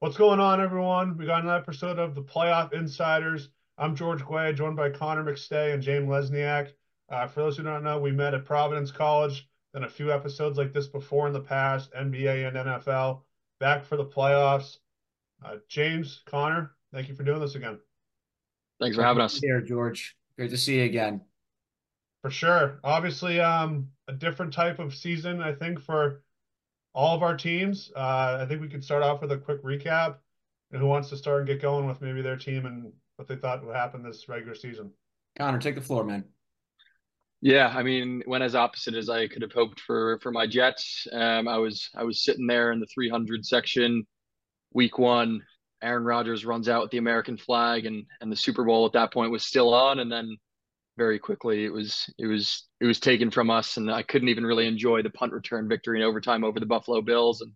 What's going on, everyone? We got another episode of the Playoff Insiders. I'm George Guay, joined by Conor McStay and James Lesniak. Uh, for those who don't know, we met at Providence College, done a few episodes like this before in the past, NBA and NFL. Back for the playoffs. Uh, James, Conor, thank you for doing this again. Thanks for having us. Here, George. Great to see you again. For sure. Obviously, um, a different type of season, I think, for all of our teams. Uh, I think we could start off with a quick recap. And who wants to start and get going with maybe their team and what they thought would happen this regular season? Conor, take the floor, man. Yeah, I mean, went as opposite as I could have hoped for for my Jets. Um, I was I was sitting there in the 300 section, week one. Aaron Rodgers runs out with the American flag, and and the Super Bowl at that point was still on, and then very quickly. It was it was it was taken from us and I couldn't even really enjoy the punt return victory in overtime over the Buffalo Bills. And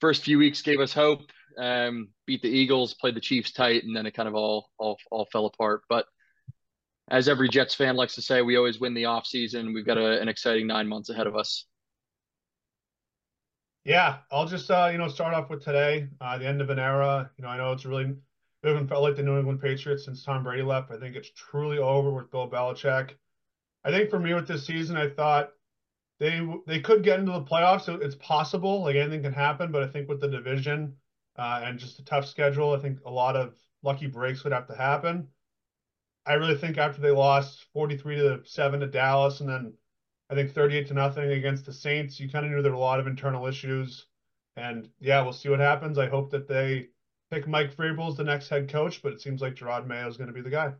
first few weeks gave us hope um, beat the Eagles played the Chiefs tight and then it kind of all all all fell apart. But as every Jets fan likes to say we always win the off season we've got a, an exciting 9 months ahead of us. Yeah, I'll just uh, you know start off with today, uh, the end of an era. You know, I know it's really we haven't felt like the New England Patriots since Tom Brady left. I think it's truly over with Bill Belichick. I think for me with this season, I thought they they could get into the playoffs. It's possible, like anything can happen. But I think with the division uh, and just a tough schedule, I think a lot of lucky breaks would have to happen. I really think after they lost 43 to 7 to Dallas and then I think 38 to nothing against the Saints, you kind of knew there were a lot of internal issues. And yeah, we'll see what happens. I hope that they pick Mike Vrabel as the next head coach, but it seems like Jerod Mayo is going to be the guy.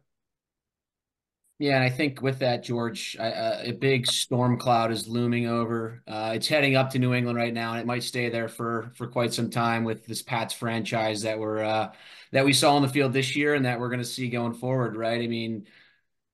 Yeah, and I think with that, George, uh, a big storm cloud is looming over. Uh, it's heading up to New England right now, and it might stay there for for quite some time with this Pats franchise that we're uh, that we saw on the field this year, and that we're going to see going forward. Right? I mean,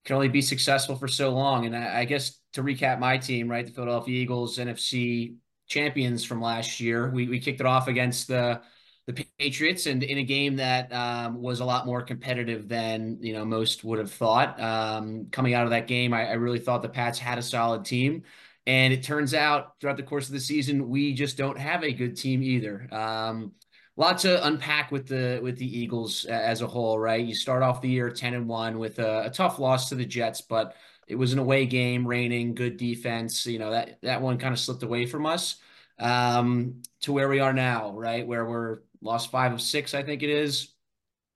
can only be successful for so long. And I, I guess to recap my team, right, the Philadelphia Eagles, NFC champions from last year, we we kicked it off against the the Patriots, and in a game that um, was a lot more competitive than you know most would have thought. Um, coming out of that game, I, I, really thought the Pats had a solid team, and it turns out throughout the course of the season, we just don't have a good team either. Um, lot to unpack with the with the Eagles as a whole, right? You start off the year ten and one with a, a tough loss to the Jets, but it was an away game, raining, good defense. You know that that one kind of slipped away from us um, to where we are now, right? Where we're lost five of six, I think it is,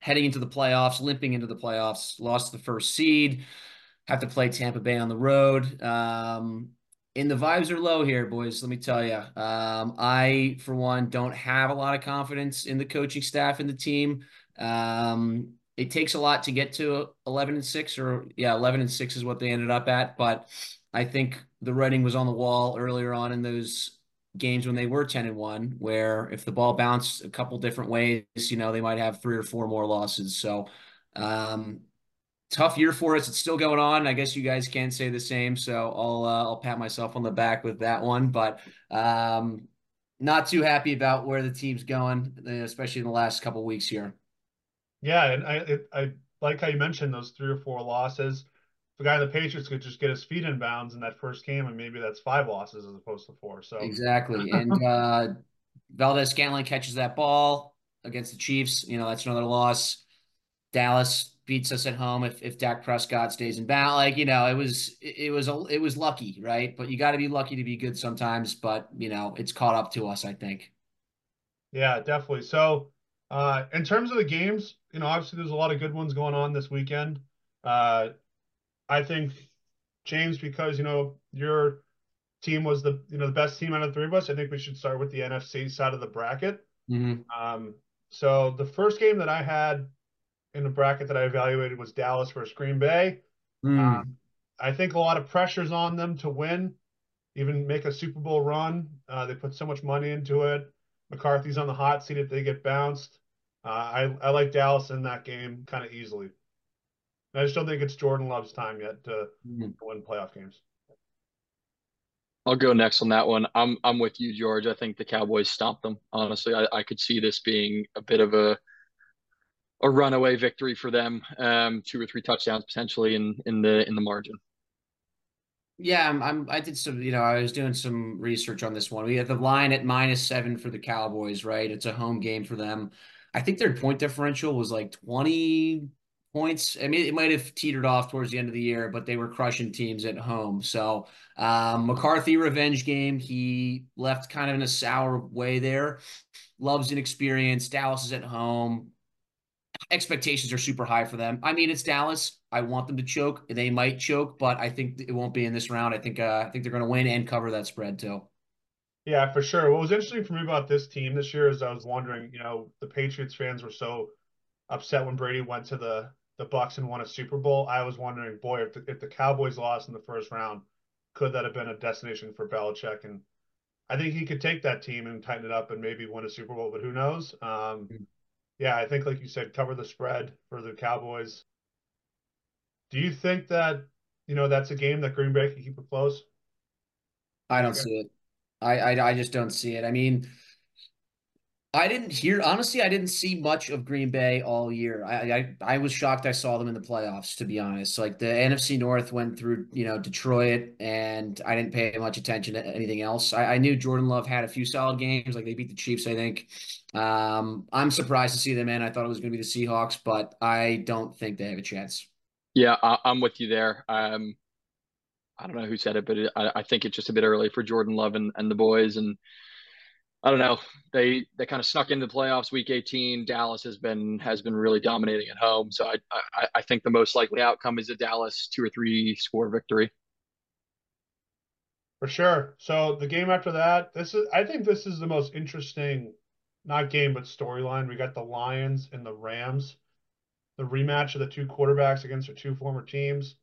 heading into the playoffs, limping into the playoffs, lost the first seed, have to play Tampa Bay on the road. Um, and the vibes are low here, boys. Let me tell you. Um, I, for one, don't have a lot of confidence in the coaching staff and the team. Um, it takes a lot to get to 11 and 6 or yeah 11 and 6 is what they ended up at but i think the writing was on the wall earlier on in those games when they were 10 and 1 where if the ball bounced a couple different ways you know they might have three or four more losses. So um, tough year for us. It's still going on. I guess you guys can't say the same. So i'll uh, i'll pat myself on the back with that one. But um, not too happy about where the team's going especially in the last couple weeks here. Yeah and i it, i like how you mentioned those three or four losses the guy in the Patriots could just get his feet in bounds in that first game, and maybe that's five losses as opposed to four. So exactly, and uh, Valdes-Scantling catches that ball against the Chiefs. You know that's another loss. Dallas beats us at home if if Dak Prescott stays in bounds. Like you know, it was it was a, it was lucky, right? But you got to be lucky to be good sometimes. But you know, it's caught up to us, I think. Yeah, definitely. So, uh, in terms of the games, you know, obviously there's a lot of good ones going on this weekend. Uh, I think James, because you know your team was the you know the best team out of the three of us. I think we should start with the NFC side of the bracket. Mm-hmm. Um, so the first game that I had in the bracket that I evaluated was Dallas versus Green Bay. Mm. Um, I think a lot of pressures on them to win, even make a Super Bowl run. Uh, they put so much money into it. McCarthy's on the hot seat if they get bounced. Uh, I I like Dallas in that game kind of easily. I just don't think it's Jordan Love's time yet to, mm-hmm. win playoff games. I'll go next on that one. I'm I'm with you, George. I think the Cowboys stomped them. Honestly, I, I could see this being a bit of a a runaway victory for them. Um, two or three touchdowns potentially in in the in the margin. Yeah, I'm, I'm. I did some. You know, I was doing some research on this one. We have the line at minus seven for the Cowboys. Right, it's a home game for them. I think their point differential was like twenty points. I mean, it might have teetered off towards the end of the year, but they were crushing teams at home. So um, McCarthy revenge game. He left kind of in a sour way there. Loves inexperience. Dallas is at home expectations are super high for them. I mean, it's Dallas. I want them to choke. They might choke, but I think it won't be in this round. I think uh, I think they're going to win and cover that spread too. Yeah, for sure. What was interesting for me about this team this year is I was wondering, you know, the Patriots fans were so upset when Brady went to the the Bucs and won a Super Bowl. I was wondering, boy, if the, if the Cowboys lost in the first round, could that have been a destination for Belichick? And I think he could take that team and tighten it up and maybe win a Super Bowl, but who knows? Um, mm-hmm yeah, I think like you said, cover the spread for the Cowboys. Do you think that you know that's a game that Green Bay can keep it close? I don't okay. see it. I, I I just don't see it. I mean, I didn't hear honestly. I didn't see much of Green Bay all year. I, I I was shocked. I saw them in the playoffs. To be honest, like the NFC North went through, you know, Detroit, and I didn't pay much attention to anything else. I, I knew Jordan Love had a few solid games. Like they beat the Chiefs, I think. Um, I'm surprised to see them in. I thought it was going to be the Seahawks, but I don't think they have a chance. Yeah, I, am with you there. Um, I don't know who said it, but it, I, I think it's just a bit early for Jordan Love and, and the boys and I don't know. They they kind of snuck into the playoffs week 18. Dallas has been has been really dominating at home. So I I, I think the most likely outcome is a Dallas two or three score victory. For sure. So the game after that, this is I think this is the most interesting, not game but storyline. We got the Lions and the Rams, the rematch of the two quarterbacks against their two former teams.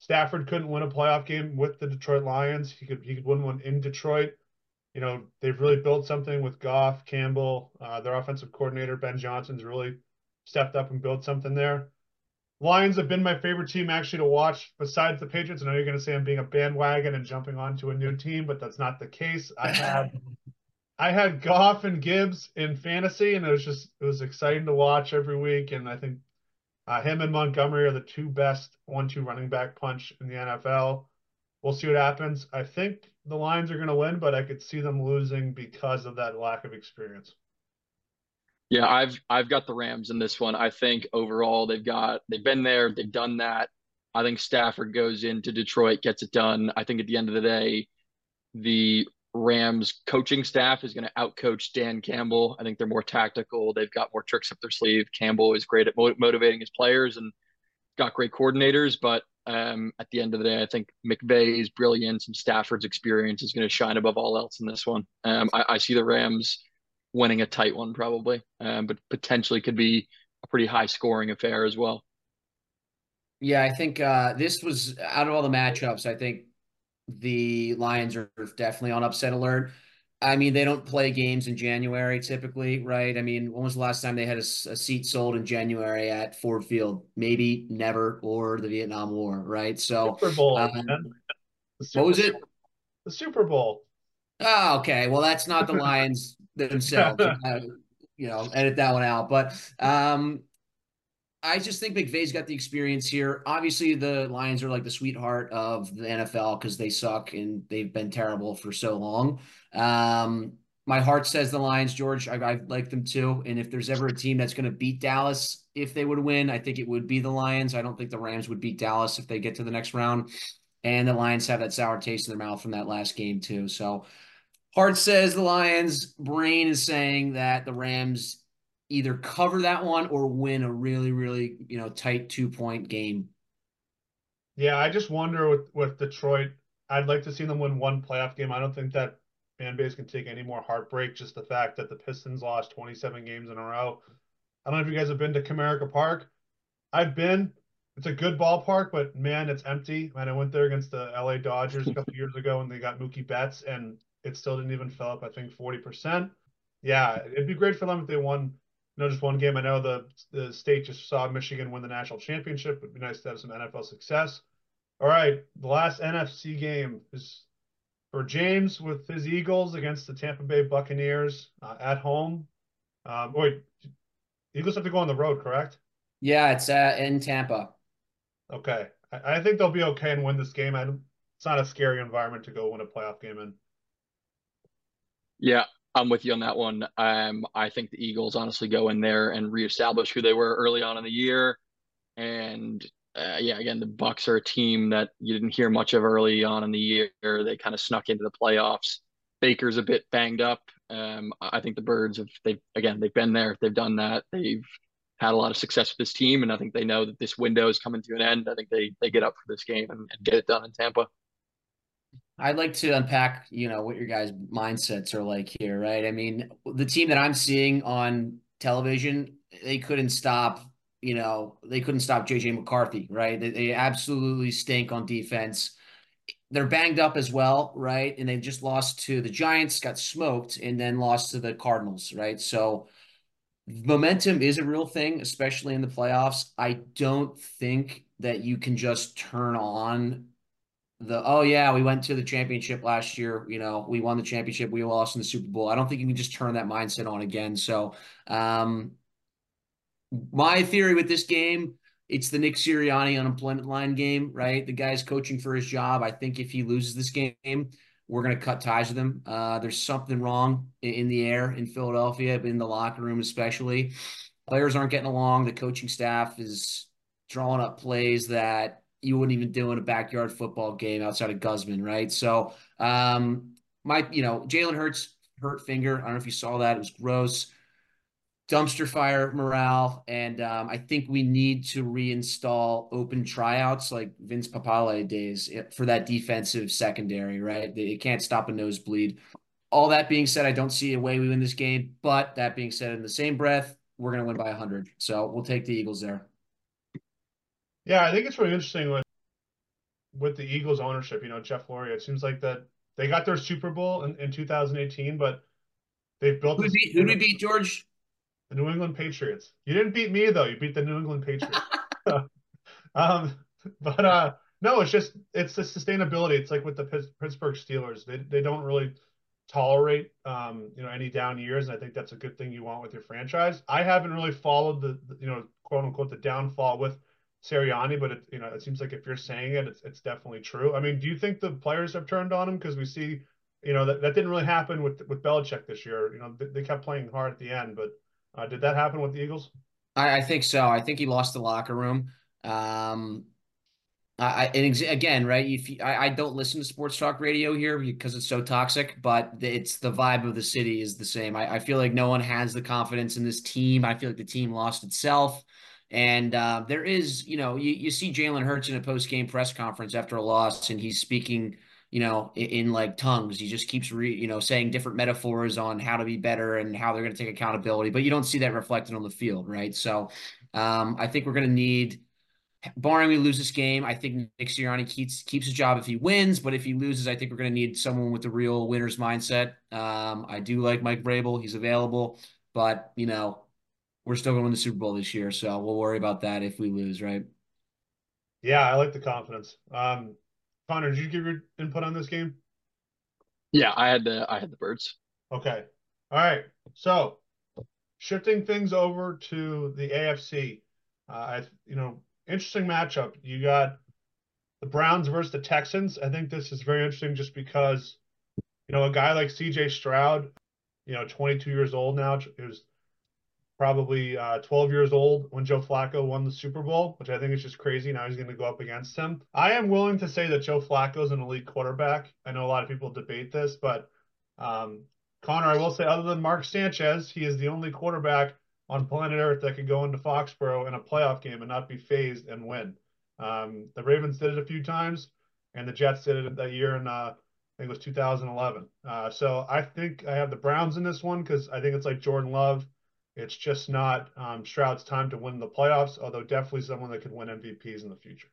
Stafford couldn't win a playoff game with the Detroit Lions. He could he could win one in Detroit you know, they've really built something with Goff, Campbell, uh, their offensive coordinator, Ben Johnson's really stepped up and built something there. Lions have been my favorite team actually to watch besides the Patriots. I know you're going to say I'm being a bandwagon and jumping onto a new team, but that's not the case. I had I had Goff and Gibbs in fantasy, and it was just it was exciting to watch every week. And I think uh, him and Montgomery are the two best one-two running back punch in the NFL. We'll see what happens. I think the Lions are going to win, but I could see them losing because of that lack of experience. Yeah, I've I've got the Rams in this one. I think overall they've got they've been there, they've done that. I think Stafford goes into Detroit, gets it done. I think at the end of the day, the Rams coaching staff is going to outcoach Dan Campbell. I think they're more tactical. They've got more tricks up their sleeve. Campbell is great at mo- motivating his players and got great coordinators, but um, at the end of the day, I think McVay's brilliance and Stafford's experience is going to shine above all else in this one. Um, I, I, see the Rams winning a tight one probably, um, but potentially could be a pretty high scoring affair as well. Yeah, I think uh, this was out of all the matchups. I think the Lions are definitely on upset alert. I mean, they don't play games in January typically, right? I mean, when was the last time they had a, a, seat sold in January at Ford Field? Maybe never, or the Vietnam War, right? So, Super Bowl. Um, Super what was it? The Super Bowl. Oh, okay. Well, that's not the Lions themselves. uh, you know, edit that one out. But um, I just think McVay's got the experience here. Obviously, the Lions are like the sweetheart of the NFL because they suck and they've been terrible for so long. Um, my heart says the Lions, George. I, I like them too. And if there's ever a team that's going to beat Dallas, if they would win, I think it would be the Lions. I don't think the Rams would beat Dallas if they get to the next round. And the Lions have that sour taste in their mouth from that last game too. So heart says the Lions. Brain is saying that the Rams either cover that one or win a really, really, you know, tight two point game. Yeah, I just wonder with with Detroit. I'd like to see them win one playoff game. I don't think that fan base can take any more heartbreak. Just the fact that the Pistons lost 27 games in a row. I don't know if you guys have been to Comerica Park. I've been. It's a good ballpark, but man, it's empty. Man, I went there against the LA Dodgers a couple years ago, and they got Mookie Betts, and it still didn't even fill up. I think 40%. Yeah, it'd be great for them if they won, you just one game. I know the the state just saw Michigan win the national championship. It'd be nice to have some NFL success. All right, the last NFC game is for James with his Eagles against the Tampa Bay Buccaneers uh, at home. Um, wait, Eagles have to go on the road, correct? Yeah, it's uh, in Tampa. Okay, I, I, think they'll be okay and win this game. I it's not a scary environment to go win a playoff game in. Yeah, I'm with you on that one. Um, I think the Eagles honestly go in there and reestablish who they were early on in the year, and uh, yeah, again, the Bucs are a team that you didn't hear much of early on in the year. They kind of snuck into the playoffs. Baker's a bit banged up. Um, I think the Birds have they again they've been there, they've done that, they've had a lot of success with this team, and I think they know that this window is coming to an end. I think they they get up for this game and, and get it done in Tampa. I'd like to unpack, you know, what your guys' mindsets are like here, right? I mean, the team that I'm seeing on television, they couldn't stop, you know, they couldn't stop JJ McCarthy, right? They, they absolutely stink on defense. They're banged up as well, right? And they just lost to the Giants, got smoked, and then lost to the Cardinals, right? So momentum is a real thing, especially in the playoffs. I don't think that you can just turn on the oh yeah, we went to the championship last year. You know, we won the championship, we lost in the Super Bowl. I don't think you can just turn that mindset on again. So, um, my theory with this game, it's the Nick Sirianni unemployment line game, right? The guy's coaching for his job. I think if he loses this game, we're going to cut ties with him. Uh, there's something wrong in, in the air in Philadelphia, in the locker room especially. Players aren't getting along. The coaching staff is drawing up plays that you wouldn't even do in a backyard football game outside of Guzman, right? So, um, my, you know, Jalen Hurts hurt finger. I don't know if you saw that. It was gross. Dumpster fire morale. And um, I think we need to reinstall open tryouts like Vince Papale days eh, for that defensive secondary, right? It can't stop a nosebleed. All that being said, I don't see a way we win this game. But that being said, in the same breath, we're going to win by 100. So we'll take the Eagles there. Yeah, I think it's really interesting with with the Eagles ownership. You know, Jeff Lurie. It seems like that they got their Super Bowl in, in 2018, but they've built. Who did we, we beat, George? The New England Patriots. You didn't beat me though. You beat the New England Patriots. um, but uh, no, it's just it's the sustainability. It's like with the Pittsburgh Steelers. They they don't really tolerate um, you know any down years, and I think that's a good thing you want with your franchise. I haven't really followed the, the you know quote unquote the downfall with Sirianni, but it, you know, it seems like if you're saying it, it's it's definitely true. I mean, do you think the players have turned on him because we see, you know, that, that didn't really happen with with Belichick this year. You know, they, they kept playing hard at the end, but uh, did that happen with the Eagles? I, I, think so. I think he lost the locker room. Um, I and again, right? If you, I, I don't listen to sports talk radio here because it's so toxic, but it's the vibe of the city is the same. I, I feel like no one has the confidence in this team. I feel like the team lost itself. And uh, there is, you know, you, you see Jalen Hurts in a post game press conference after a loss, and he's speaking, you know, in, in like tongues. He just keeps, re, you know, saying different metaphors on how to be better and how they're going to take accountability. But you don't see that reflected on the field, right? So um, I think we're going to need, barring we lose this game, I think Nick Sirianni keeps keeps his job if he wins. But if he loses, I think we're going to need someone with the real winner's mindset. Um, I do like Mike Vrabel; he's available, but you know we're still going to win the Super Bowl this year, so we'll worry about that if we lose, right? Yeah, I like the confidence. Um, Conor, did you give your input on this game? Yeah, I had the I had the birds. Okay. All right. So shifting things over to the AFC, uh, I you know interesting matchup. You got the Browns versus the Texans. I think this is very interesting just because you know a guy like C.J. Stroud, you know, 22 years old now, is probably uh, 12 years old when Joe Flacco won the Super Bowl, which I think is just crazy. Now he's going to go up against him. I am willing to say that Joe Flacco is an elite quarterback. I know a lot of people debate this, but um, Conor, I will say, other than Mark Sanchez, he is the only quarterback on planet Earth that could go into Foxborough in a playoff game and not be fazed and win. Um, the Ravens did it a few times, and the Jets did it that year in uh, I think it was 2011. Uh, so I think I have the Browns in this one because I think it's like Jordan Love it's just not um, Stroud's time to win the playoffs, although definitely someone that could win MVPs in the future.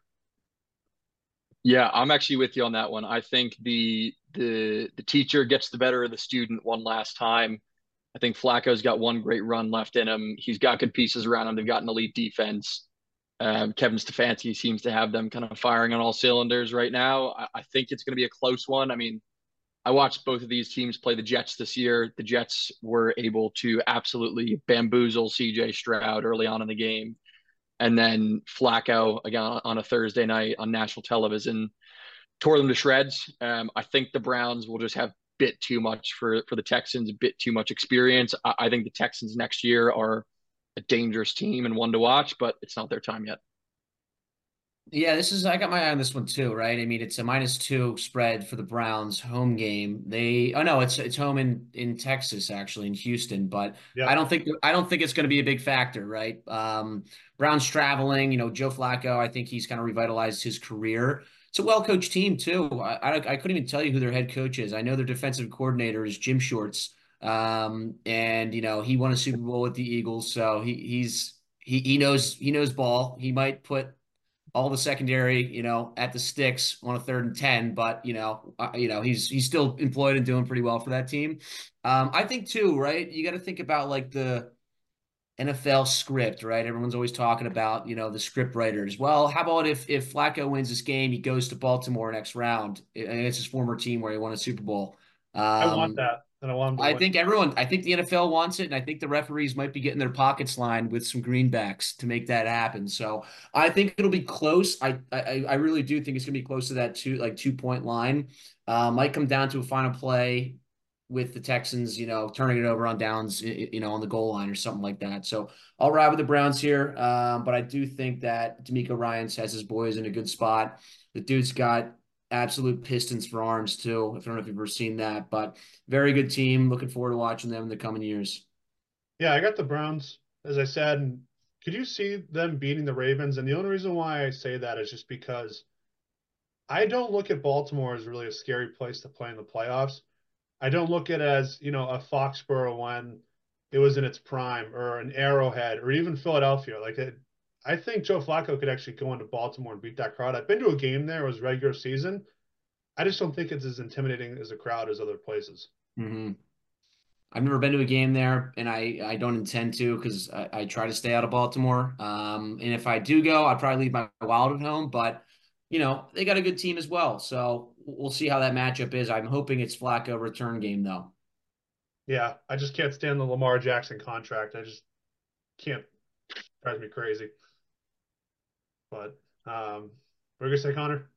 Yeah, I'm actually with you on that one. I think the the the teacher gets the better of the student one last time. I think Flacco's got one great run left in him. He's got good pieces around him. They've got an elite defense. Um, Kevin Stefanski seems to have them kind of firing on all cylinders right now. I, I think it's going to be a close one. I mean, I watched both of these teams play the Jets this year. The Jets were able to absolutely bamboozle CJ Stroud early on in the game. And then Flacco, again, on a Thursday night on national television, tore them to shreds. Um, I think the Browns will just have bit too much for for the Texans, a bit too much experience. I, I think the Texans next year are a dangerous team and one to watch, but it's not their time yet. Yeah, this is I got my eye on this one too, right? I mean, it's a minus two spread for the Browns home game. They oh no, it's it's home in in Texas actually in Houston, but I don't think I don't think it's going to be a big factor, right? Um, Browns traveling, you know, Joe Flacco, I think he's kind of revitalized his career. It's a well coached team too. I, I, I couldn't even tell you who their head coach is. I know their defensive coordinator is Jim Schwartz, um, and you know he won a Super Bowl with the Eagles, so he he's he he knows he knows ball. He might put all the secondary, you know, at the sticks on a third and ten, but you know, uh, you know, he's he's still employed and doing pretty well for that team. Um, I think too, right? You got to think about like the NFL script, right? Everyone's always talking about, you know, the script writers. Well, how about if if Flacco wins this game, he goes to Baltimore next round, and it's his former team where he won a Super Bowl. Um, I want um, that. And I want. I think everyone. I think the NFL wants it, and I think the referees might be getting their pockets lined with some greenbacks to make that happen. So I think it'll be close. I I, I really do think it's gonna be close to that two like two point line. Uh, might come down to a final play with the Texans, you know, turning it over on downs, you know, on the goal line or something like that. So I'll ride with the Browns here, um, but I do think that DeMeco Ryans has his boys in a good spot. The dude's got absolute Pistons for arms too. If I don't know if you've ever seen that, but very good team. Looking forward to watching them in the coming years. Yeah, I got the Browns, as I said. Could you see them beating the Ravens? And the only reason why I say that is just because I don't look at Baltimore as really a scary place to play in the playoffs. I don't look at it as, you know, a Foxborough when it was in its prime or an Arrowhead or even Philadelphia. Like it, I think Joe Flacco could actually go into Baltimore and beat that crowd. I've been to a game there; it was regular season. I just don't think it's as intimidating as a crowd as other places. Mm-hmm. I've never been to a game there, and I, I don't intend to because I, I, try to stay out of Baltimore. Um, and if I do go, I'd probably leave my wild at home. But you know, they got a good team as well, so we'll see how that matchup is. I'm hoping it's Flacco return game though. Yeah, I just can't stand the Lamar Jackson contract. I just can't. Drives me crazy. But um, what are you gonna say, Conor?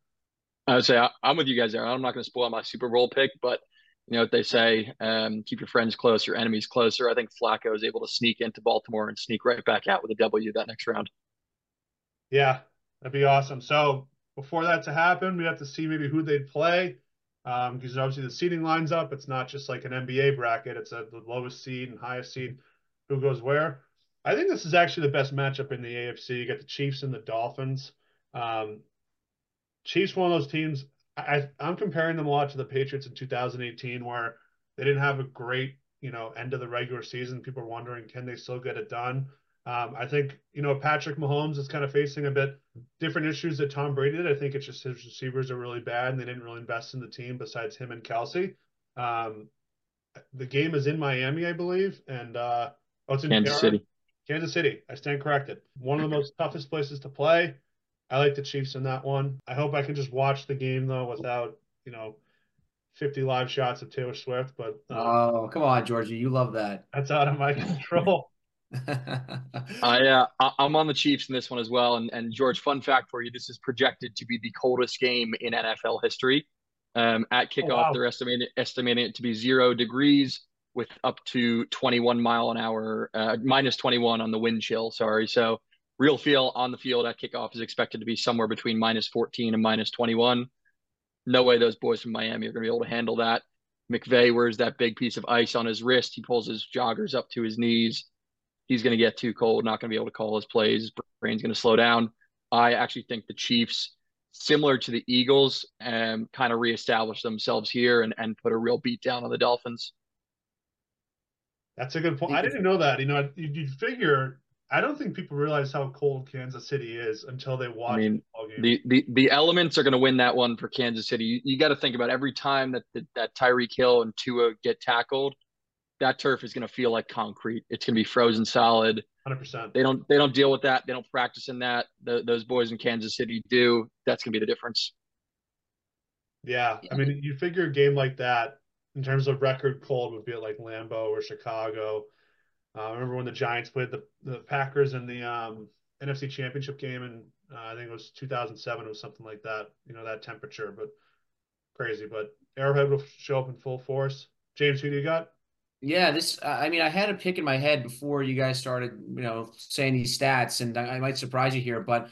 I would say I, am with you guys there. I'm not going to spoil my Super Bowl pick, but you know what they say: um, keep your friends close, your enemies closer. I think Flacco is able to sneak into Baltimore and sneak right back out with a W that next round. Yeah, that'd be awesome. So before that to happen, we have to see maybe who they'd play because um, obviously the seeding lines up. It's not just like an NBA bracket; it's a, the lowest seed and highest seed who goes where. I think this is actually the best matchup in the AFC. You got the Chiefs and the Dolphins. Um, Chiefs, one of those teams. I, I'm comparing them a lot to the Patriots in 2018, where they didn't have a great, you know, end of the regular season. People are wondering, can they still get it done? Um, I think, you know, Patrick Mahomes is kind of facing a bit different issues that Tom Brady did. I think it's just his receivers are really bad and they didn't really invest in the team besides him and Kelce. Um, the game is in Miami, I believe, and uh, oh, it's in Kansas City. Kansas City. I stand corrected. One of the most toughest places to play. I like the Chiefs in that one. I hope I can just watch the game though without, you know, 50 live shots of Taylor Swift. But um, oh, come on, Georgie, you love that. That's out of my control. I uh, I'm on the Chiefs in this one as well. And and George, fun fact for you: this is projected to be the coldest game in NFL history. Um, at kickoff, oh, wow. they're estimating estimating it to be zero degrees with up to 21 mile an hour, uh, minus 21 on the wind chill. Sorry. So real feel on the field at kickoff is expected to be somewhere between minus 14 and minus 21. No way those boys from Miami are going to be able to handle that. McVeigh wears that big piece of ice on his wrist. He pulls his joggers up to his knees. He's going to get too cold, not going to be able to call his plays. His brain's going to slow down. I actually think the Chiefs, similar to the Eagles, um, kind of reestablish themselves here and, and put a real beat down on the Dolphins. That's a good point. I didn't know that. You know, you'd figure. I don't think people realize how cold Kansas City is until they watch. I mean, the, the the elements are going to win that one for Kansas City. You, you got to think about every time that that, that Tyreek Hill and Tua get tackled, that turf is going to feel like concrete. It's going to be frozen solid. Hundred percent. They don't they don't deal with that. They don't practice in that. The, those boys in Kansas City do. That's going to be the difference. Yeah, I mean, you figure a game like that in terms of record cold would be at like Lambeau or Chicago. Uh, I remember when the Giants played the, the Packers in the um, NFC Championship game, and uh, I think it was 2007 or something like that. You know that temperature, but crazy, but Arrowhead will show up in full force. James, who do you got? Yeah, this. I mean, I had a pick in my head before you guys started, you know, saying these stats, and I, I might surprise you here, but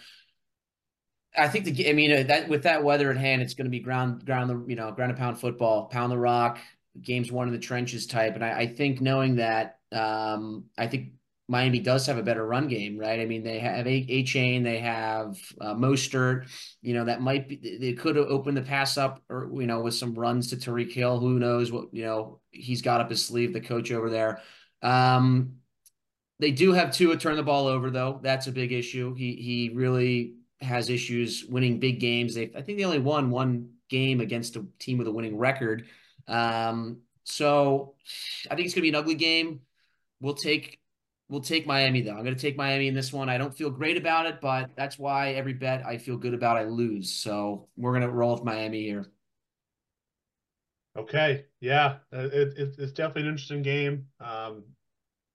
I think the. I mean, uh, that with that weather at hand, it's going to be ground, ground the, you know, ground and pound football, pound the rock, games one in the trenches type, and I, I think knowing that, um, I think Miami does have a better run game, right? I mean, they have a, Achane, they have uh, Mostert. You know, that might be they could opened the pass up, or you know, with some runs to Tyreek Hill. Who knows what you know he's got up his sleeve, the coach over there. Um, they do have Tua turn the ball over though. That's a big issue. He he really has issues winning big games. They I think they only won one game against a team with a winning record. Um, so I think it's gonna be an ugly game. We'll take We'll take Miami though. I'm to take Miami in this one. I don't feel great about it, but that's why every bet I feel good about, I lose. So we're to roll with Miami here. Okay, yeah, it, it, it's definitely an interesting game. Um,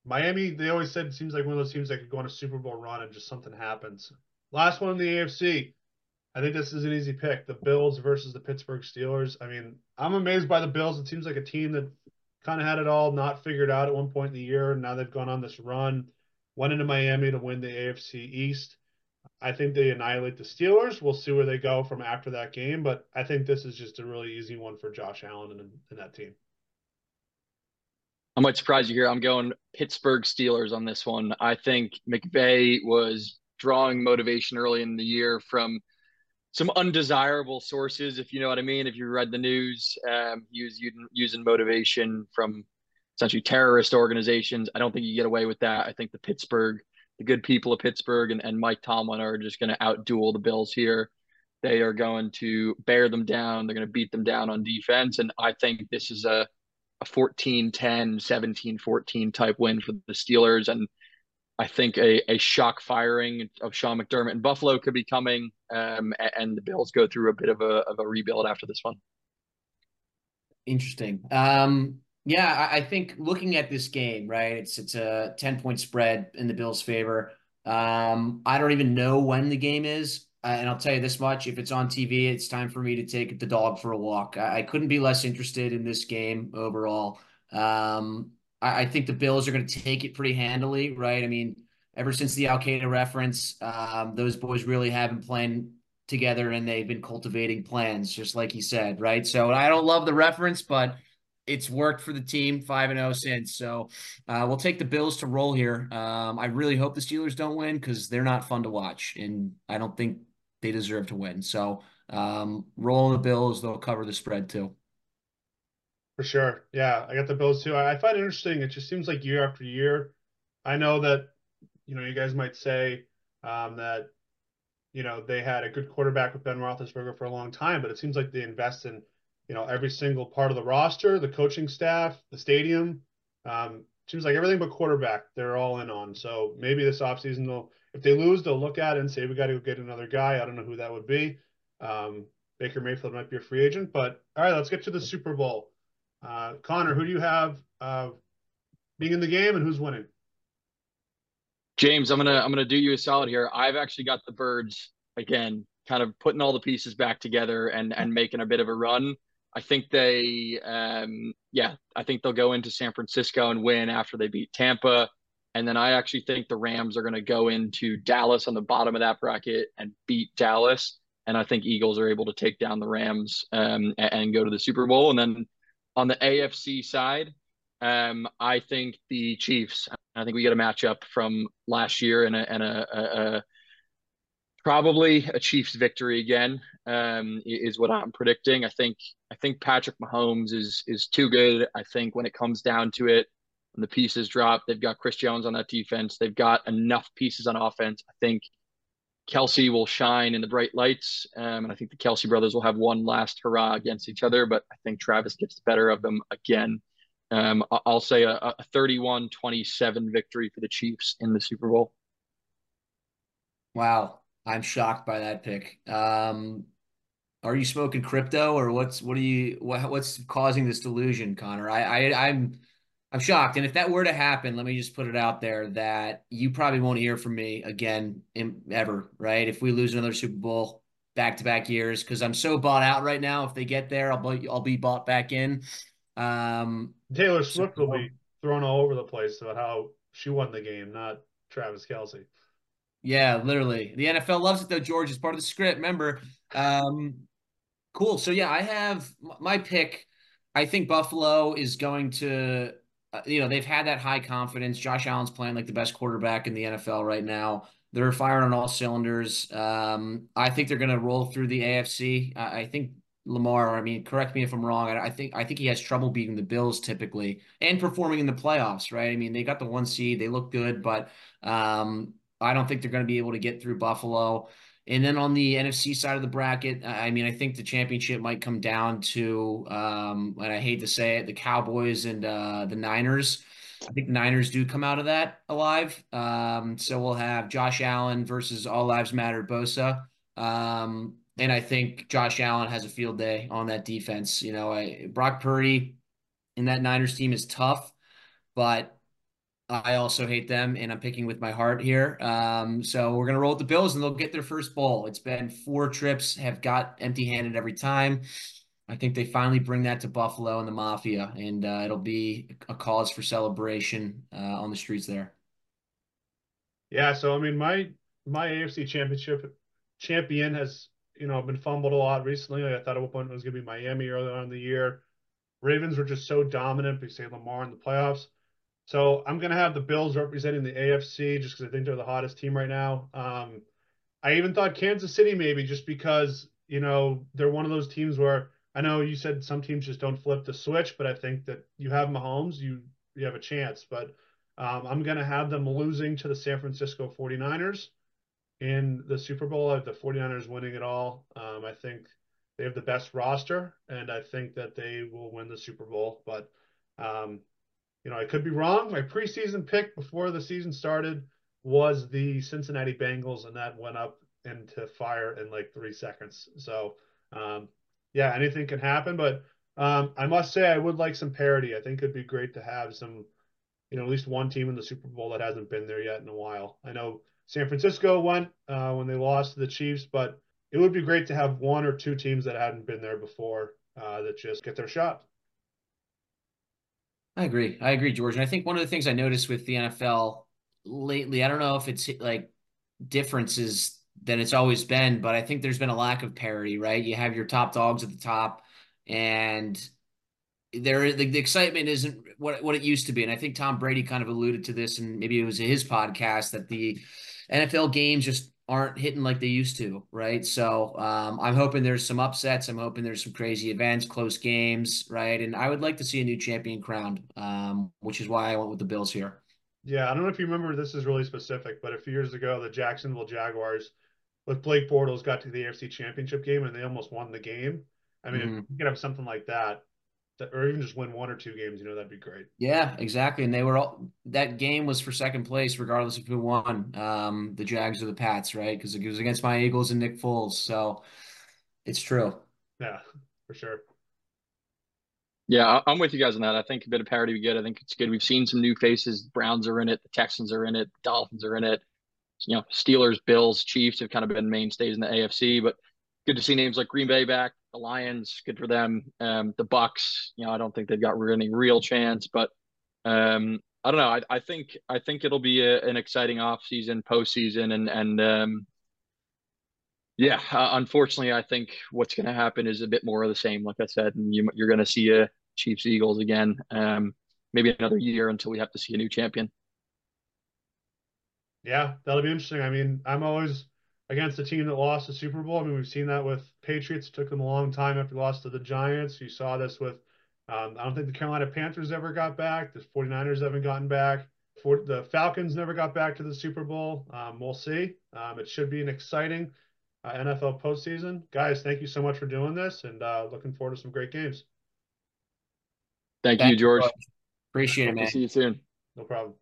Miami, they always said it seems like one of those teams that could go on a Super Bowl run and just something happens. Last one in the AFC. I think this is an easy pick. The Bills versus the Pittsburgh Steelers. I mean, I'm amazed by the Bills. It seems like a team that kind of had it all not figured out at one point in the year. Now they've gone on this run, went into Miami to win the AFC East. I think they annihilate the Steelers. We'll see where they go from after that game, but I think this is just a really easy one for Josh Allen and, and that team. I might surprise you here. I'm going Pittsburgh Steelers on this one. I think McVay was drawing motivation early in the year from some undesirable sources, if you know what I mean. If you read the news, um, was using, motivation from essentially terrorist organizations. I don't think you get away with that. I think the Pittsburgh, the good people of Pittsburgh and, and Mike Tomlin are just going to outduel the Bills here. They are going to bear them down. They're going to beat them down on defense. And I think this is a, a 14 10, 17 14 type win for the Steelers. And I think a, a shock firing of Sean McDermott in Buffalo could be coming, um, and the Bills go through a bit of a of a rebuild after this one. Interesting. Um, yeah, I, I think looking at this game, right? It's it's a ten point spread in the Bills' favor. Um, I don't even know when the game is, uh, and I'll tell you this much: if it's on TV, it's time for me to take the dog for a walk. I, I couldn't be less interested in this game overall. Um, I, I think the Bills are going to take it pretty handily, right? I mean, ever since the Al Qaeda reference, um, those boys really have been playing together and they've been cultivating plans, just like he said, right? So I don't love the reference, but it's worked for the team five and zero oh since. So uh, we'll take the Bills to roll here. Um, I really hope the Steelers don't win because they're not fun to watch, and I don't think they deserve to win. So um, rolling the Bills, they'll cover the spread too. For sure. Yeah, I got the Bills too. I, find it interesting. It just seems like year after year. I know that, you know, you guys might say um, that, you know, they had a good quarterback with Ben Roethlisberger for a long time, but it seems like they invest in, you know, every single part of the roster, the coaching staff, the stadium. Um, seems like everything but quarterback they're all in on. So maybe this offseason they'll, if they lose, they'll look at it and say we got to go get another guy. I don't know who that would be. Um, Baker Mayfield might be a free agent, but all right, let's get to the Super Bowl. Uh, Connor, who do you have uh, being in the game and who's winning? James, I'm gonna I'm gonna do you a solid here. I've actually got the birds again, kind of putting all the pieces back together and and making a bit of a run. I think they, um, yeah, I think they'll go into San Francisco and win after they beat Tampa. And then I actually think the Rams are going to go into Dallas on the bottom of that bracket and beat Dallas. And I think Eagles are able to take down the Rams um, and, and, go to the Super Bowl. And then on the AFC side, um, I think the Chiefs. I think we get a matchup from last year and a, and a, a, a probably a Chiefs victory again. Um, is what I'm predicting. I think I think Patrick Mahomes is is too good. I think when it comes down to it, when the pieces drop, they've got Chris Jones on that defense. They've got enough pieces on offense. I think Kelce will shine in the bright lights. Um, and I think the Kelce brothers will have one last hurrah against each other, but I think Travis gets the better of them again. Um, I'll say a, a 31 27 victory for the Chiefs in the Super Bowl. Wow. I'm shocked by that pick. Um, are you smoking crypto or what's, what are you, what, what's causing this delusion, Conor? I, I, I'm, I'm shocked. And if that were to happen, let me just put it out there that you probably won't hear from me again in, ever, right? If we lose another Super Bowl, back to back years because I'm so bought out right now. If they get there, I'll be I'll be bought back in. Um, Taylor Swift so, will be thrown all over the place about how she won the game, not Travis Kelce. Yeah, literally. The NFL loves it though, George. It's part of the script. Remember. Um, cool. So yeah, I have my pick. I think Buffalo is going to, uh, you know, they've had that high confidence. Josh Allen's playing like the best quarterback in the NFL right now. They're firing on all cylinders. Um, I think they're going to roll through the AFC. I, I think Lamar. I mean, correct me if I'm wrong. I, I, think I think he has trouble beating the Bills typically and performing in the playoffs. Right? I mean, they got the one seed. They look good, but um, I don't think they're going to be able to get through Buffalo. And then on the NFC side of the bracket, I mean, I think the championship might come down to, um, and I hate to say it, the Cowboys and uh, the Niners. I think Niners do come out of that alive. Um, so we'll have Josh Allen versus All Lives Matter Bosa. Um, and I think Josh Allen has a field day on that defense. You know, I, Brock Purdy and that Niners team is tough, but I also hate them, and I'm picking with my heart here. Um, so we're gonna roll with the Bills, and they'll get their first bowl. It's been four trips, have got empty-handed every time. I think they finally bring that to Buffalo and the Mafia, and uh, it'll be a cause for celebration uh, on the streets there. Yeah, so I mean, my my AFC Championship champion has you know been fumbled a lot recently. I thought at one point it was going to be Miami earlier on in the year. Ravens were just so dominant because they Lamar in the playoffs. So I'm going to have the Bills representing the AFC just because I think they're the hottest team right now. Um, I even thought Kansas City maybe just because you know they're one of those teams where I know you said some teams just don't flip the switch, but I think that you have Mahomes, you you have a chance. But um, I'm going to have them losing to the San Francisco 49ers in the Super Bowl. I have the 49ers winning it all. Um, I think they have the best roster, and I think that they will win the Super Bowl. But um, you know, I could be wrong. My preseason pick before the season started was the Cincinnati Bengals, and that went up into fire in like three seconds. So, um, yeah, anything can happen. But um, I must say, I would like some parity. I think it'd be great to have some, you know, at least one team in the Super Bowl that hasn't been there yet in a while. I know San Francisco went uh, when they lost to the Chiefs, but it would be great to have one or two teams that hadn't been there before uh, that just get their shot. I agree. I agree, George. And I think one of the things I noticed with the NFL lately, I don't know if it's like differences than it's always been, but I think there's been a lack of parity, right? You have your top dogs at the top, and there the, the excitement isn't what what it used to be. And I think Tom Brady kind of alluded to this, and maybe it was his podcast that the NFL games just aren't hitting like they used to, right? So um, I'm hoping there's some upsets. I'm hoping there's some crazy events, close games, right? And I would like to see a new champion crowned, um, which is why I went with the Bills here. Yeah, I don't know if you remember. This is really specific, but a few years ago, the Jacksonville Jaguars with Blake Bortles got to the AFC Championship game and they almost won the game. I mean, mm-hmm. you could have something like that, or even just win one or two games, you know, that'd be great. Yeah, exactly. And they were all that game was for second place, regardless of who won, um, the Jags or the Pats, right? Because it was against my Eagles and Nick Foles. So it's true. Yeah, for sure. Yeah, I'm with you guys on that. I think a bit of parity would be good. I think it's good. We've seen some new faces. Browns are in it. The Texans are in it. Dolphins are in it. You know, Steelers, Bills, Chiefs have kind of been mainstays in the AFC, but good to see names like Green Bay back, the Lions, good for them. Um, the Bucs, you know, I don't think they've got any real chance, but um, I don't know. I, I think I think it'll be a, an exciting off season, postseason, and and um, yeah, uh, unfortunately, I think what's going to happen is a bit more of the same. Like I said, and you, you're going to see a Chiefs Eagles again. Um, maybe another year until we have to see a new champion. Yeah, that'll be interesting. I mean, I'm always against a team that lost the Super Bowl. I mean, we've seen that with Patriots. It took them a long time after they lost to the Giants. You saw this with, um, I don't think the Carolina Panthers ever got back. The 49ers haven't gotten back. For the Falcons never got back to the Super Bowl. Um, we'll see. Um, it should be an exciting uh, NFL postseason. Guys, thank you so much for doing this and uh, looking forward to some great games. Thank, thank you, George. Appreciate it, man. See you soon. No problem.